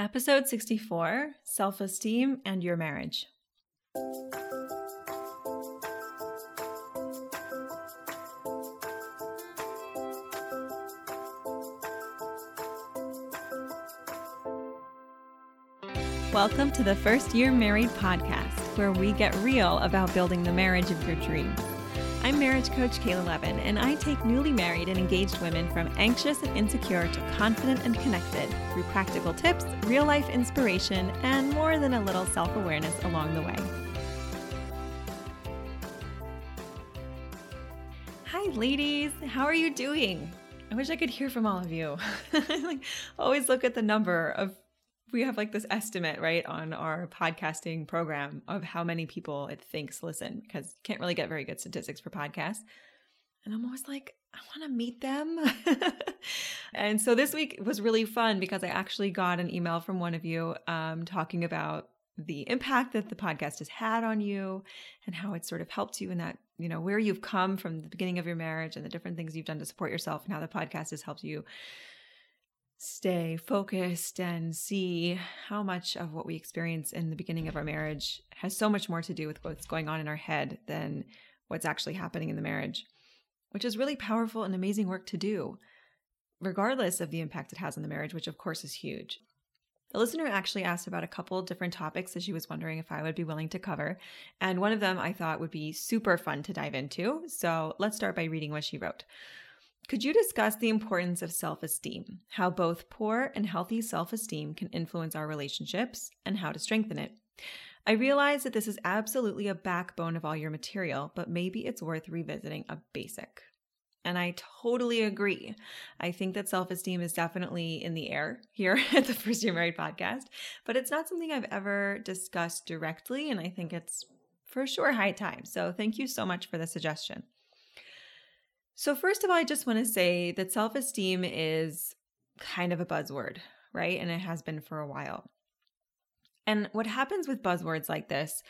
Episode 64 Self Esteem and Your Marriage. Welcome to the First Year Married podcast, where we get real about building the marriage of your dreams. I'm marriage coach Kayla Levin, and I take newly married and engaged women from anxious and insecure to confident and connected through practical tips, real life inspiration, and more than a little self awareness along the way. Hi, ladies. How are you doing? I wish I could hear from all of you. I always look at the number of we have like this estimate, right, on our podcasting program of how many people it thinks listen because you can't really get very good statistics for podcasts. And I'm always like, I want to meet them. and so this week was really fun because I actually got an email from one of you um, talking about the impact that the podcast has had on you and how it sort of helped you in that, you know, where you've come from the beginning of your marriage and the different things you've done to support yourself and how the podcast has helped you stay focused and see how much of what we experience in the beginning of our marriage has so much more to do with what's going on in our head than what's actually happening in the marriage, which is really powerful and amazing work to do, regardless of the impact it has on the marriage, which of course is huge. The listener actually asked about a couple different topics that she was wondering if I would be willing to cover. And one of them I thought would be super fun to dive into. So let's start by reading what she wrote. Could you discuss the importance of self esteem, how both poor and healthy self esteem can influence our relationships, and how to strengthen it? I realize that this is absolutely a backbone of all your material, but maybe it's worth revisiting a basic. And I totally agree. I think that self esteem is definitely in the air here at the First Year Married podcast, but it's not something I've ever discussed directly. And I think it's for sure high time. So thank you so much for the suggestion. So, first of all, I just want to say that self esteem is kind of a buzzword, right? And it has been for a while. And what happens with buzzwords like this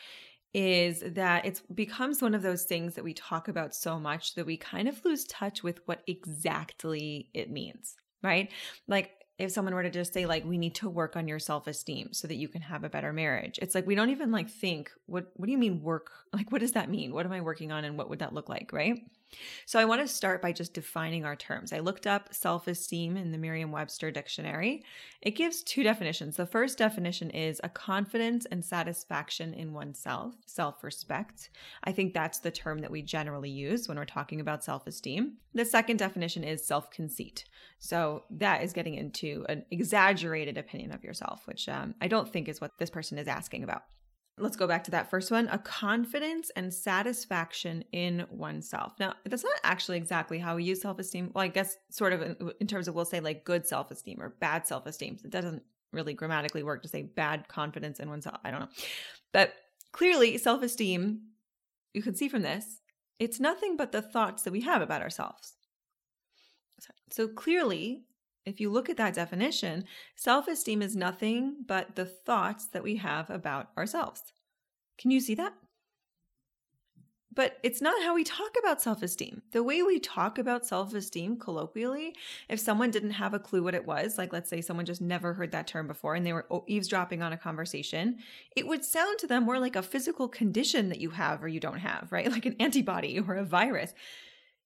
is that it becomes one of those things that we talk about so much that we kind of lose touch with what exactly it means, right? Like if someone were to just say like we need to work on your self-esteem so that you can have a better marriage it's like we don't even like think what what do you mean work like what does that mean what am i working on and what would that look like right so I want to start by just defining our terms. I looked up self esteem in the Merriam Webster dictionary. It gives two definitions. The first definition is a confidence and satisfaction in oneself, self respect. I think that's the term that we generally use when we're talking about self esteem. The second definition is self conceit. So that is getting into an exaggerated opinion of yourself, which um, I don't think is what this person is asking about. Let's go back to that first one a confidence and satisfaction in oneself. Now, that's not actually exactly how we use self esteem. Well, I guess sort of in, in terms of we'll say like good self esteem or bad self esteem. It doesn't really grammatically work to say bad confidence in oneself. I don't know. But clearly, self esteem, you can see from this, it's nothing but the thoughts that we have about ourselves. So clearly, if you look at that definition, self esteem is nothing but the thoughts that we have about ourselves. Can you see that? But it's not how we talk about self esteem. The way we talk about self esteem colloquially, if someone didn't have a clue what it was, like let's say someone just never heard that term before and they were oh, eavesdropping on a conversation, it would sound to them more like a physical condition that you have or you don't have, right? Like an antibody or a virus.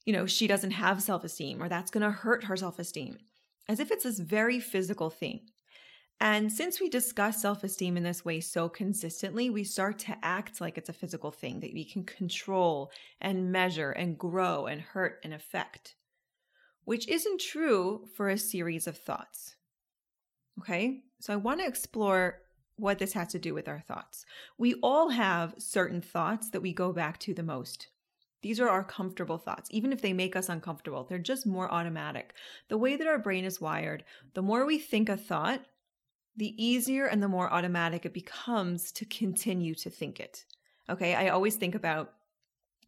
You know, she doesn't have self esteem or that's going to hurt her self esteem as if it's this very physical thing. And since we discuss self esteem in this way so consistently, we start to act like it's a physical thing that we can control and measure and grow and hurt and affect, which isn't true for a series of thoughts. Okay, so I want to explore what this has to do with our thoughts. We all have certain thoughts that we go back to the most. These are our comfortable thoughts. Even if they make us uncomfortable, they're just more automatic. The way that our brain is wired, the more we think a thought, the easier and the more automatic it becomes to continue to think it. Okay, I always think about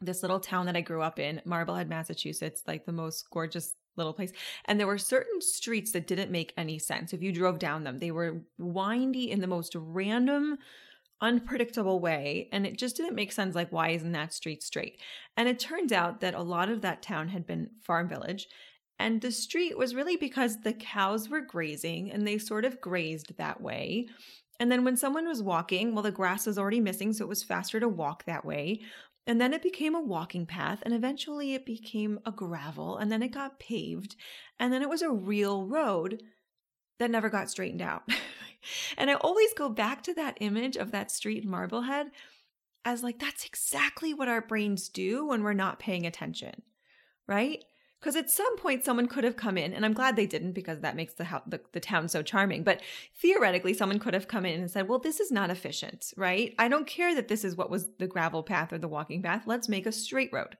this little town that I grew up in, Marblehead, Massachusetts, like the most gorgeous little place. And there were certain streets that didn't make any sense. If you drove down them, they were windy in the most random unpredictable way and it just didn't make sense like why isn't that street straight and it turns out that a lot of that town had been farm village And the street was really because the cows were grazing and they sort of grazed that way. And then when someone was walking, well, the grass was already missing, so it was faster to walk that way. And then it became a walking path, and eventually it became a gravel, and then it got paved, and then it was a real road that never got straightened out. and I always go back to that image of that street in Marblehead as like, that's exactly what our brains do when we're not paying attention, right? Because at some point, someone could have come in, and I'm glad they didn't because that makes the, the, the town so charming. But theoretically, someone could have come in and said, Well, this is not efficient, right? I don't care that this is what was the gravel path or the walking path. Let's make a straight road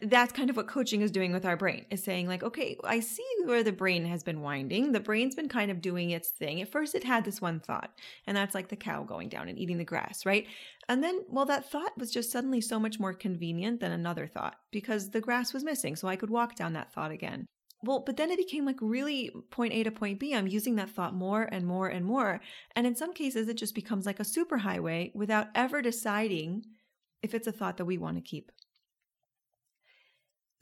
that's kind of what coaching is doing with our brain is saying like okay i see where the brain has been winding the brain's been kind of doing its thing at first it had this one thought and that's like the cow going down and eating the grass right and then well that thought was just suddenly so much more convenient than another thought because the grass was missing so i could walk down that thought again well, but then it became like really point A to point B. I'm using that thought more and more and more. And in some cases, it just becomes like a superhighway without ever deciding if it's a thought that we want to keep.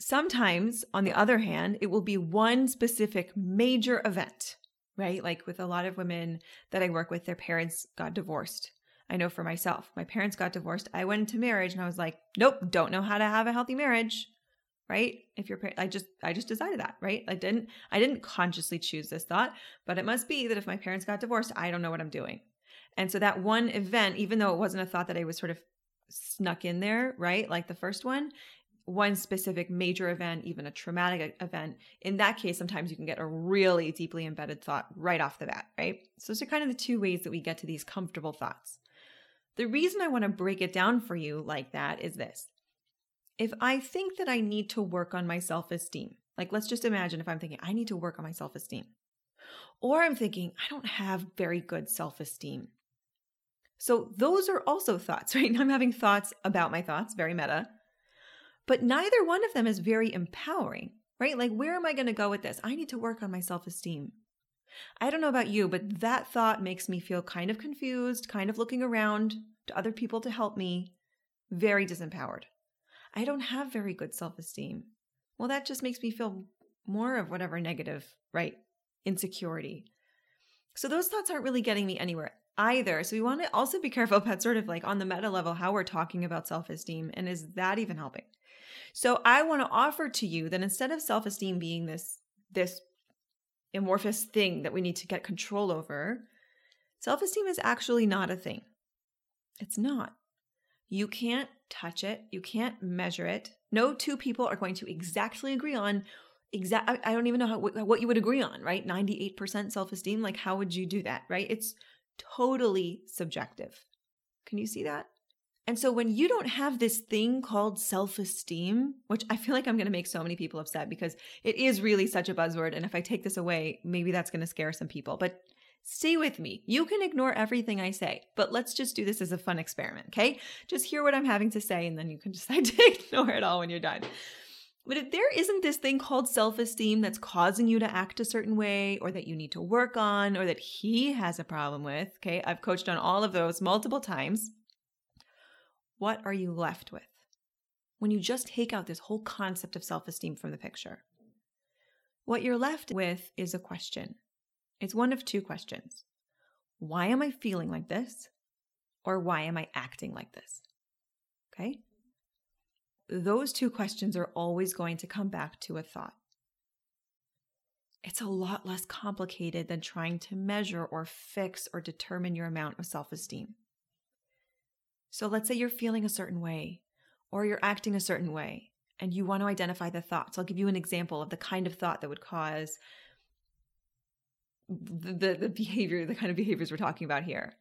Sometimes, on the other hand, it will be one specific major event, right? Like with a lot of women that I work with, their parents got divorced. I know for myself, my parents got divorced. I went into marriage and I was like, nope, don't know how to have a healthy marriage, right? If your parent, I just, I just decided that, right? I didn't, I didn't consciously choose this thought, but it must be that if my parents got divorced, I don't know what I'm doing. And so that one event, even though it wasn't a thought that I was sort of snuck in there, right? Like the first one, one specific major event, even a traumatic event, in that case, sometimes you can get a really deeply embedded thought right off the bat, right? So, those are kind of the two ways that we get to these comfortable thoughts. The reason I want to break it down for you like that is this. If I think that I need to work on my self esteem, like let's just imagine if I'm thinking, I need to work on my self esteem, or I'm thinking, I don't have very good self esteem. So, those are also thoughts, right? I'm having thoughts about my thoughts, very meta but neither one of them is very empowering, right? Like, where am I going to go with this? I need to work on my self esteem. I don't know about you, but that thought makes me feel kind of confused, kind of looking around to other people to help me, very disempowered. I don't have very good self esteem. Well, that just makes me feel more of whatever negative, right? Insecurity. So those thoughts aren't really getting me anywhere either. So we want to also be careful about sort of like on the meta level how we're talking about self esteem and is that even helping? So I want to offer to you that instead of self-esteem being this this amorphous thing that we need to get control over, self-esteem is actually not a thing. It's not. You can't touch it, you can't measure it. No two people are going to exactly agree on exact I don't even know how what you would agree on, right? 98% self-esteem, like how would you do that, right? It's totally subjective. Can you see that? And so when you don't have this thing called self esteem, which I feel like I'm going to make so many people upset because it is really such a buzzword. And if I take this away, maybe that's going to scare some people. But stay with me. You can ignore everything I say, but let's just do this as a fun experiment, okay? Just hear what I'm having to say and then you can decide to ignore it all when you're done. But if there isn't this thing called self esteem that's causing you to act a certain way, or that you need to work on, or that he has a problem with, okay, I've coached on all of those multiple times what are you left with when you just take out this whole concept of self esteem from the picture? What you're left with is a question. It's one of two questions Why am I feeling like this? Or why am I acting like this? Okay? Those two questions are always going to come back to a thought. It's a lot less complicated than trying to measure or fix or determine your amount of self esteem. So let's say you're feeling a certain way or you're acting a certain way and you want to identify the thoughts. I'll give you an example of the kind of thought that would cause the, the, the behavior, the kind of behaviors we're talking about here.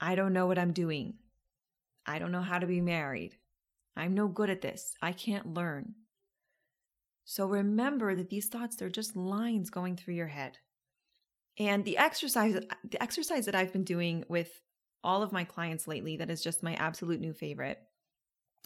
I don't know what I'm doing. I don't know how to be married. I'm no good at this. I can't learn. So remember that these thoughts, they're just lines going through your head. And the exercise, the exercise that I've been doing with all of my clients lately that is just my absolute new favorite.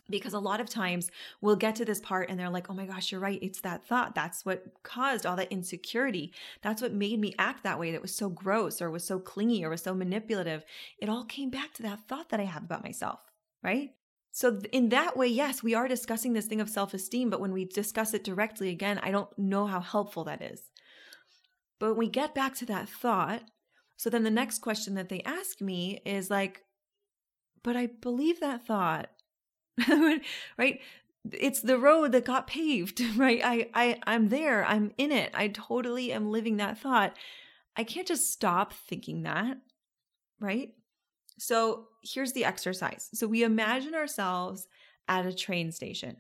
Because a lot of times we'll get to this part and they're like, oh my gosh, you're right. It's that thought. That's what caused all that insecurity. That's what made me act that way that was so gross or was so clingy or was so manipulative. It all came back to that thought that I have about myself, right? So, in that way, yes, we are discussing this thing of self esteem, but when we discuss it directly, again, I don't know how helpful that is. But when we get back to that thought, so then the next question that they ask me is like, but I believe that thought, right? It's the road that got paved, right? I, I, I'm there. I'm in it. I totally am living that thought. I can't just stop thinking that, right? So here's the exercise. So we imagine ourselves at a train station.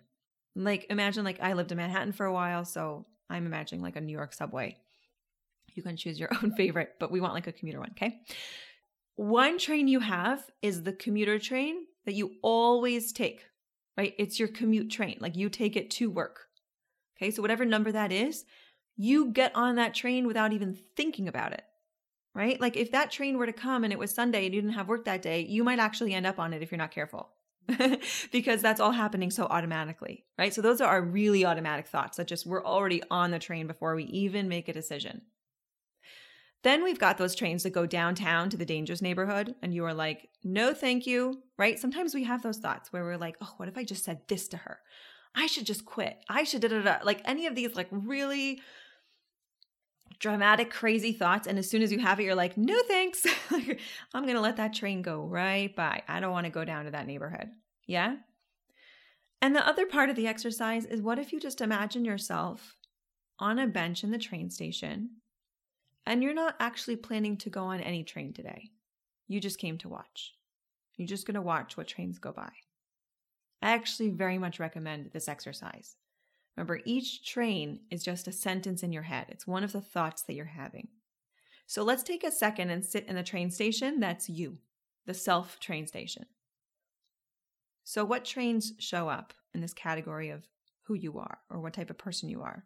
Like imagine like I lived in Manhattan for a while, so I'm imagining like a New York subway. You can choose your own favorite, but we want like a commuter one, okay? One train you have is the commuter train that you always take, right? It's your commute train. Like you take it to work. Okay? So whatever number that is, you get on that train without even thinking about it right? Like if that train were to come and it was Sunday and you didn't have work that day, you might actually end up on it if you're not careful. because that's all happening so automatically, right? So those are our really automatic thoughts that just we're already on the train before we even make a decision. Then we've got those trains that go downtown to the dangerous neighborhood, and you are like, no, thank you, right? Sometimes we have those thoughts where we're like, oh, what if I just said this to her? I should just quit. I should da da da. Like any of these, like really dramatic, crazy thoughts. And as soon as you have it, you're like, no thanks. I'm going to let that train go right by. I don't want to go down to that neighborhood. Yeah. And the other part of the exercise is what if you just imagine yourself on a bench in the train station and you're not actually planning to go on any train today? You just came to watch. You're just going to watch what trains go by. I actually very much recommend this exercise. Remember, each train is just a sentence in your head, it's one of the thoughts that you're having. So let's take a second and sit in the train station. That's you, the self train station. So, what trains show up in this category of who you are or what type of person you are?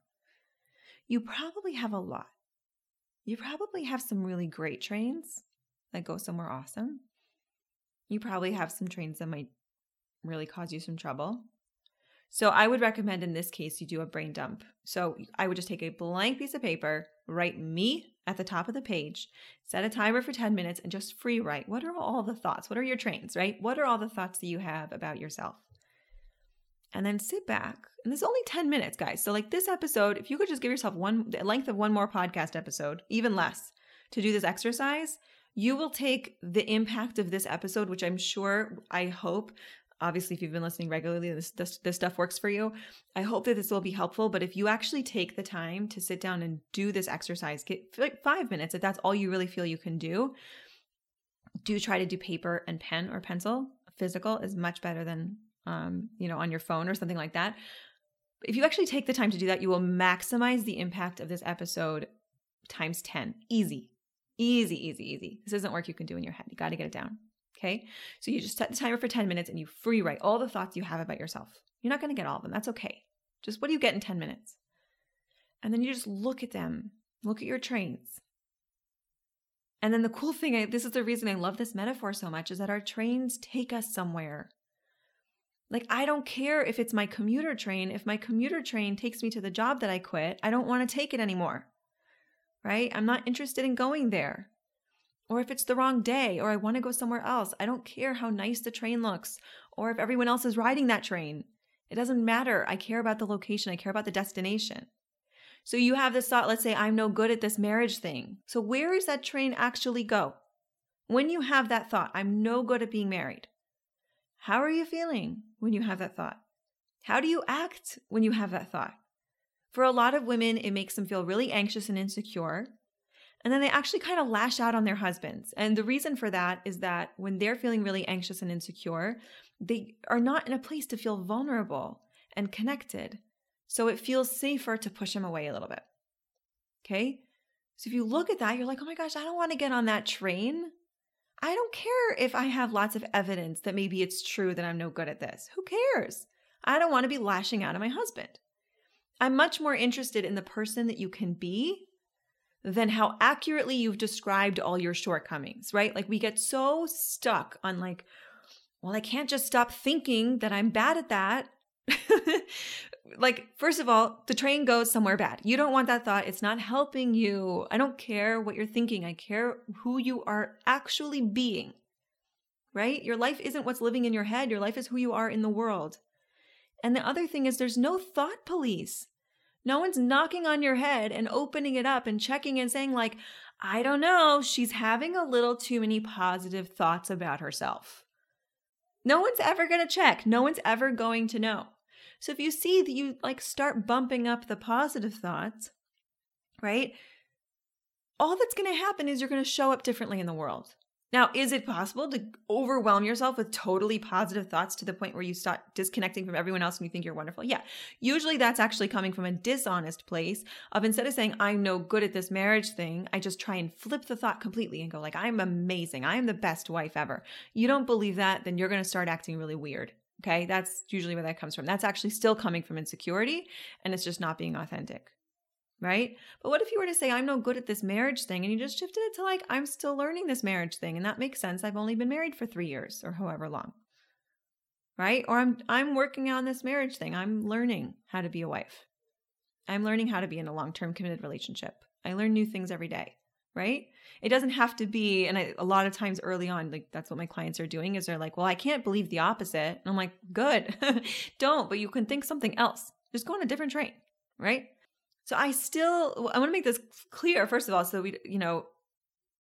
You probably have a lot. You probably have some really great trains that go somewhere awesome. You probably have some trains that might really cause you some trouble. So I would recommend in this case you do a brain dump. So I would just take a blank piece of paper, write me at the top of the page, set a timer for 10 minutes, and just free write. What are all the thoughts? What are your trains, right? What are all the thoughts that you have about yourself? And then sit back. And this is only 10 minutes, guys. So, like this episode, if you could just give yourself one the length of one more podcast episode, even less, to do this exercise, you will take the impact of this episode, which I'm sure, I hope, obviously if you've been listening regularly this, this, this stuff works for you i hope that this will be helpful but if you actually take the time to sit down and do this exercise get like five minutes if that's all you really feel you can do do try to do paper and pen or pencil physical is much better than um, you know on your phone or something like that if you actually take the time to do that you will maximize the impact of this episode times 10 easy easy easy easy this isn't work you can do in your head you got to get it down Okay. So you just set the timer for 10 minutes and you free write all the thoughts you have about yourself. You're not going to get all of them. That's okay. Just what do you get in 10 minutes? And then you just look at them, look at your trains. And then the cool thing, this is the reason I love this metaphor so much, is that our trains take us somewhere. Like, I don't care if it's my commuter train. If my commuter train takes me to the job that I quit, I don't want to take it anymore. Right? I'm not interested in going there or if it's the wrong day, or I want to go somewhere else. I don't care how nice the train looks, or if everyone else is riding that train. It doesn't matter. I care about the location, I care about the destination. So you have this thought, let's say, I'm no good at this marriage thing. So where does that train actually go? When you have that thought, I'm no good at being married, how are you feeling when you have that thought? How do you act when you have that thought? For a lot of women, it makes them feel really anxious and insecure. And then they actually kind of lash out on their husbands. And the reason for that is that when they're feeling really anxious and insecure, they are not in a place to feel vulnerable and connected. So it feels safer to push them away a little bit. Okay? So if you look at that, you're like, oh my gosh, I don't want to get on that train. I don't care if I have lots of evidence that maybe it's true that I'm no good at this. Who cares? I don't want to be lashing out at my husband. I'm much more interested in the person that you can be than how accurately you've described all your shortcomings, right? Like we get so stuck on like, well, I can't just stop thinking that I'm bad at that. like, first of all, the train goes somewhere bad. You don't want that thought. It's not helping you. I don't care what you're thinking. I care who you are actually being. right? Your life isn't what's living in your head, your life is who you are in the world. And the other thing is, there's no thought police. No one's knocking on your head and opening it up and checking and saying, like, I don't know, she's having a little too many positive thoughts about herself. No one's ever going to check. No one's ever going to know. So if you see that you like start bumping up the positive thoughts, right? All that's going to happen is you're going to show up differently in the world. Now, is it possible to overwhelm yourself with totally positive thoughts to the point where you start disconnecting from everyone else and you think you're wonderful? Yeah. Usually that's actually coming from a dishonest place of instead of saying, I'm no good at this marriage thing, I just try and flip the thought completely and go, like, I'm amazing. I am the best wife ever. You don't believe that, then you're going to start acting really weird. Okay. That's usually where that comes from. That's actually still coming from insecurity and it's just not being authentic right? But what if you were to say, I'm no good at this marriage thing, and you just shifted it to like, I'm still learning this marriage thing, and that makes sense. I've only been married for three years or however long. Right? Or I'm I'm working on this marriage thing. I'm learning how to be a wife. I'm learning how to be in a long-term committed relationship. I learn new things every day, right? It doesn't have to be, and I, a lot of times early on, like that's what my clients are doing is they're like, well, I can't believe the opposite. And I'm like, good, don't, but you can think something else. Just go on a different train, right? So I still I want to make this clear first of all so we you know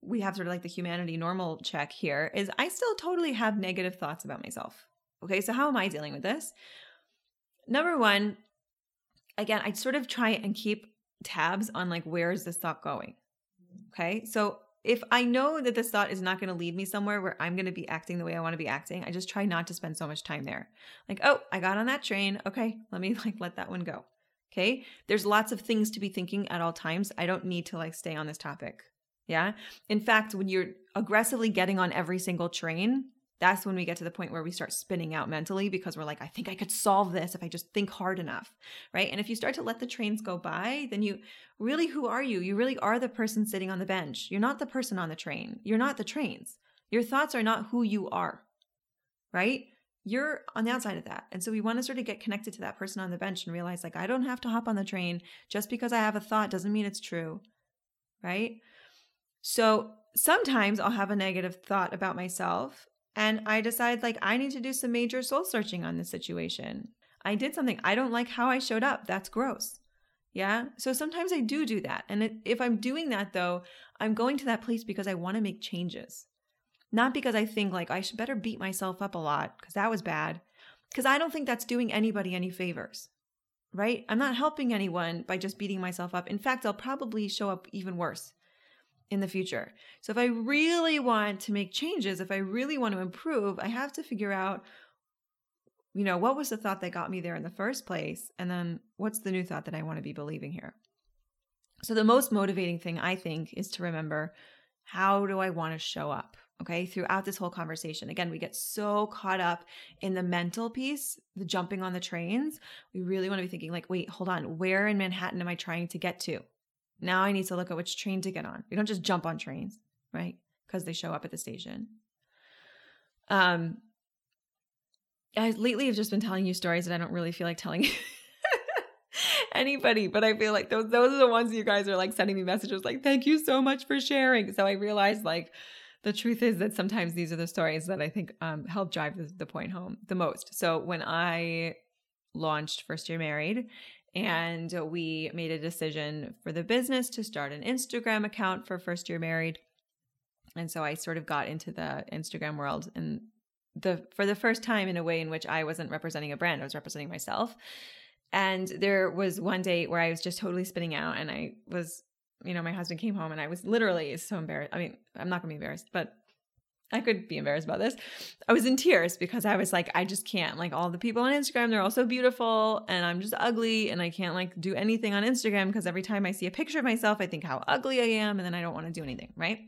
we have sort of like the humanity normal check here is I still totally have negative thoughts about myself. Okay? So how am I dealing with this? Number 1 again I sort of try and keep tabs on like where is this thought going? Okay? So if I know that this thought is not going to lead me somewhere where I'm going to be acting the way I want to be acting, I just try not to spend so much time there. Like, oh, I got on that train. Okay, let me like let that one go. Okay. There's lots of things to be thinking at all times. I don't need to like stay on this topic. Yeah. In fact, when you're aggressively getting on every single train, that's when we get to the point where we start spinning out mentally because we're like, I think I could solve this if I just think hard enough. Right. And if you start to let the trains go by, then you really, who are you? You really are the person sitting on the bench. You're not the person on the train. You're not the trains. Your thoughts are not who you are. Right you're on the outside of that. And so we want to sort of get connected to that person on the bench and realize like I don't have to hop on the train just because I have a thought doesn't mean it's true. Right? So sometimes I'll have a negative thought about myself and I decide like I need to do some major soul searching on this situation. I did something I don't like how I showed up. That's gross. Yeah. So sometimes I do do that. And if I'm doing that though, I'm going to that place because I want to make changes. Not because I think like I should better beat myself up a lot because that was bad. Because I don't think that's doing anybody any favors, right? I'm not helping anyone by just beating myself up. In fact, I'll probably show up even worse in the future. So if I really want to make changes, if I really want to improve, I have to figure out you know, what was the thought that got me there in the first place? And then what's the new thought that I want to be believing here? So, the most motivating thing I think is to remember how do I want to show up? okay, throughout this whole conversation. Again, we get so caught up in the mental piece, the jumping on the trains. We really want to be thinking, like, wait, hold on, where in Manhattan am I trying to get to? Now I need to look at which train to get on. We don't just jump on trains, right? Because they show up at the station. Um, I lately have just been telling you stories that I don't really feel like telling anybody, but I feel like those those are the ones you guys are like sending me messages like, thank you so much for sharing. So I realized like the truth is that sometimes these are the stories that I think um, help drive the, the point home the most. So when I launched First Year Married, and we made a decision for the business to start an Instagram account for First Year Married. And so I sort of got into the Instagram world and the for the first time in a way in which I wasn't representing a brand, I was representing myself. And there was one day where I was just totally spinning out and I was you know, my husband came home and I was literally so embarrassed. I mean, I'm not gonna be embarrassed, but I could be embarrassed about this. I was in tears because I was like, I just can't. Like all the people on Instagram, they're all so beautiful and I'm just ugly and I can't like do anything on Instagram because every time I see a picture of myself, I think how ugly I am and then I don't want to do anything, right?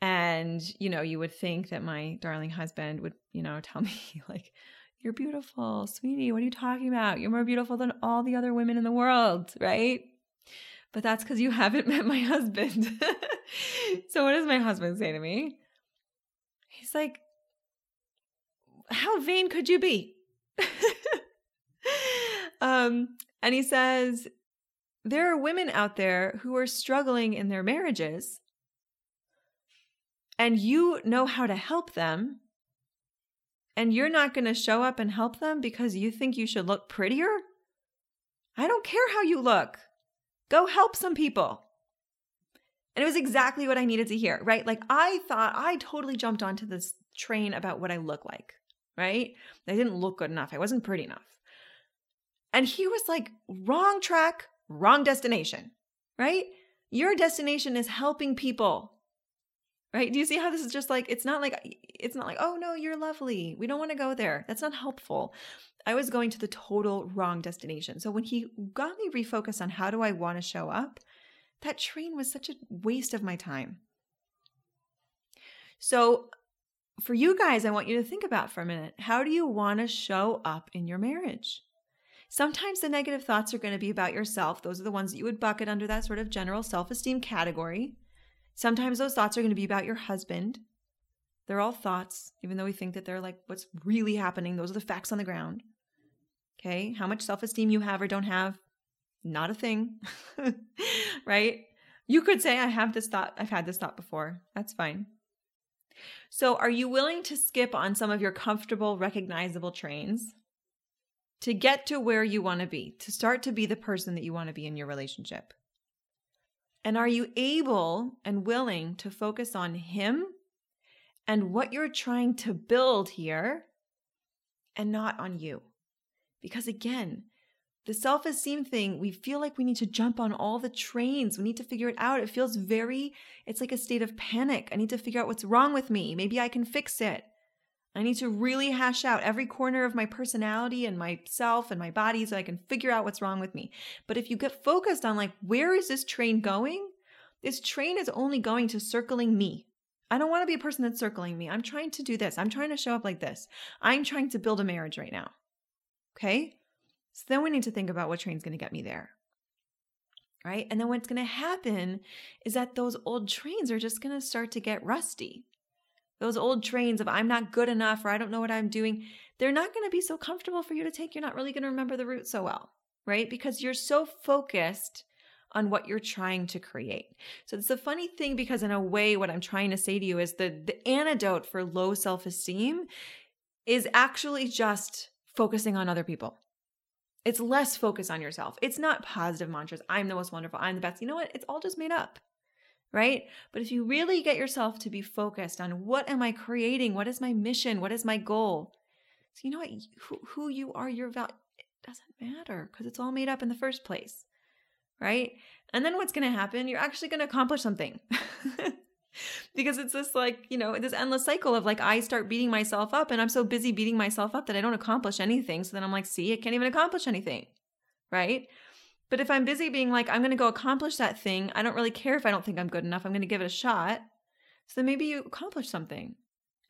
And, you know, you would think that my darling husband would, you know, tell me like, you're beautiful, sweetie. What are you talking about? You're more beautiful than all the other women in the world, right? but that's because you haven't met my husband. so, what does my husband say to me? He's like, How vain could you be? um, and he says, There are women out there who are struggling in their marriages, and you know how to help them. and you're not going to show up and help them because you think you should look prettier? I don't care how you look. Go help some people. And it was exactly what I needed to hear, right? Like I thought I totally jumped onto this train about what I look like, right? I didn't look good enough. I wasn't pretty enough. And he was like, wrong track, wrong destination, right? Your destination is helping people. Right? Do you see how this is just like it's not like it's not like, "Oh no, you're lovely. We don't want to go there." That's not helpful. I was going to the total wrong destination. So when he got me refocused on how do I want to show up, that train was such a waste of my time. So for you guys, I want you to think about for a minute how do you want to show up in your marriage? Sometimes the negative thoughts are going to be about yourself. Those are the ones that you would bucket under that sort of general self esteem category. Sometimes those thoughts are going to be about your husband. They're all thoughts, even though we think that they're like what's really happening. Those are the facts on the ground. Okay. How much self esteem you have or don't have, not a thing. right? You could say, I have this thought, I've had this thought before. That's fine. So, are you willing to skip on some of your comfortable, recognizable trains to get to where you want to be, to start to be the person that you want to be in your relationship? And are you able and willing to focus on Him and what you're trying to build here and not on you? Because again, the self esteem thing, we feel like we need to jump on all the trains. We need to figure it out. It feels very, it's like a state of panic. I need to figure out what's wrong with me. Maybe I can fix it. I need to really hash out every corner of my personality and myself and my body so I can figure out what's wrong with me. But if you get focused on, like, where is this train going? This train is only going to circling me. I don't want to be a person that's circling me. I'm trying to do this. I'm trying to show up like this. I'm trying to build a marriage right now. Okay. So then we need to think about what train's going to get me there. Right. And then what's going to happen is that those old trains are just going to start to get rusty those old trains of I'm not good enough or I don't know what I'm doing, they're not going to be so comfortable for you to take. You're not really going to remember the route so well, right? Because you're so focused on what you're trying to create. So it's a funny thing because in a way what I'm trying to say to you is the the antidote for low self-esteem is actually just focusing on other people. It's less focus on yourself. It's not positive mantras. I'm the most wonderful. I'm the best. You know what? It's all just made up right? But if you really get yourself to be focused on what am I creating? What is my mission? What is my goal? So you know what? Who, who you are, your value, it doesn't matter because it's all made up in the first place, right? And then what's going to happen? You're actually going to accomplish something. because it's this like, you know, this endless cycle of like, I start beating myself up and I'm so busy beating myself up that I don't accomplish anything. So then I'm like, see, I can't even accomplish anything, right? But if I'm busy being like, I'm going to go accomplish that thing, I don't really care if I don't think I'm good enough. I'm going to give it a shot. So then maybe you accomplish something.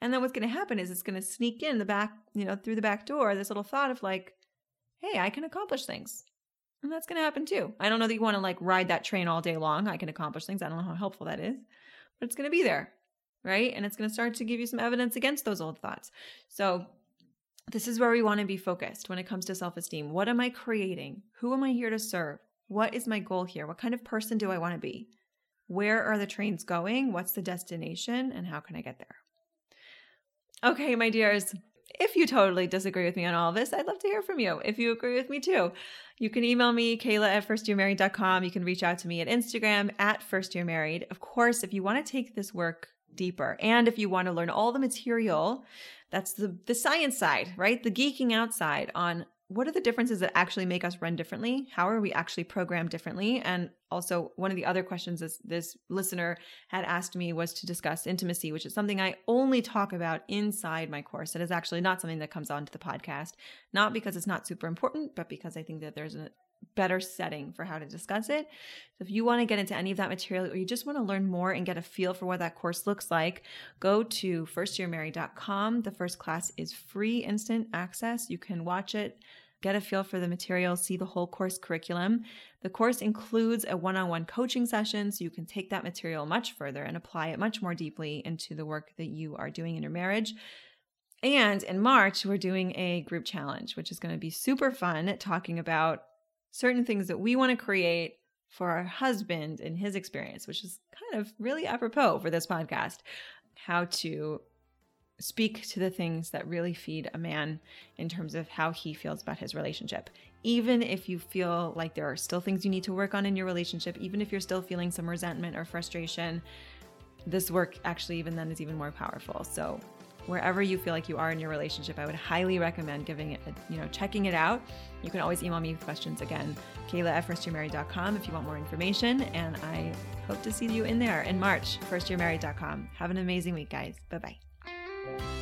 And then what's going to happen is it's going to sneak in the back, you know, through the back door, this little thought of like, hey, I can accomplish things. And that's going to happen too. I don't know that you want to like ride that train all day long. I can accomplish things. I don't know how helpful that is, but it's going to be there. Right. And it's going to start to give you some evidence against those old thoughts. So this is where we want to be focused when it comes to self esteem. What am I creating? Who am I here to serve? What is my goal here? What kind of person do I want to be? Where are the trains going? What's the destination? And how can I get there? Okay, my dears, if you totally disagree with me on all of this, I'd love to hear from you. If you agree with me too, you can email me, Kayla at firstyearmarried.com. You can reach out to me at Instagram at firstyearmarried. Of course, if you want to take this work deeper and if you want to learn all the material that's the the science side, right? The geeking out side on what are the differences that actually make us run differently? How are we actually programmed differently? And also, one of the other questions this, this listener had asked me was to discuss intimacy, which is something I only talk about inside my course. It is actually not something that comes onto the podcast, not because it's not super important, but because I think that there's a better setting for how to discuss it. So if you want to get into any of that material or you just want to learn more and get a feel for what that course looks like, go to firstyearmarried.com. The first class is free instant access. You can watch it, get a feel for the material, see the whole course curriculum. The course includes a one-on-one coaching session so you can take that material much further and apply it much more deeply into the work that you are doing in your marriage. And in March, we're doing a group challenge, which is going to be super fun, talking about certain things that we want to create for our husband in his experience, which is kind of really apropos for this podcast. How to speak to the things that really feed a man in terms of how he feels about his relationship. Even if you feel like there are still things you need to work on in your relationship, even if you're still feeling some resentment or frustration, this work actually, even then, is even more powerful. So, wherever you feel like you are in your relationship, I would highly recommend giving it, a, you know, checking it out. You can always email me with questions again, Kayla at firstyearmarried.com if you want more information. And I hope to see you in there in March, firstyearmarried.com. Have an amazing week, guys. Bye bye bye.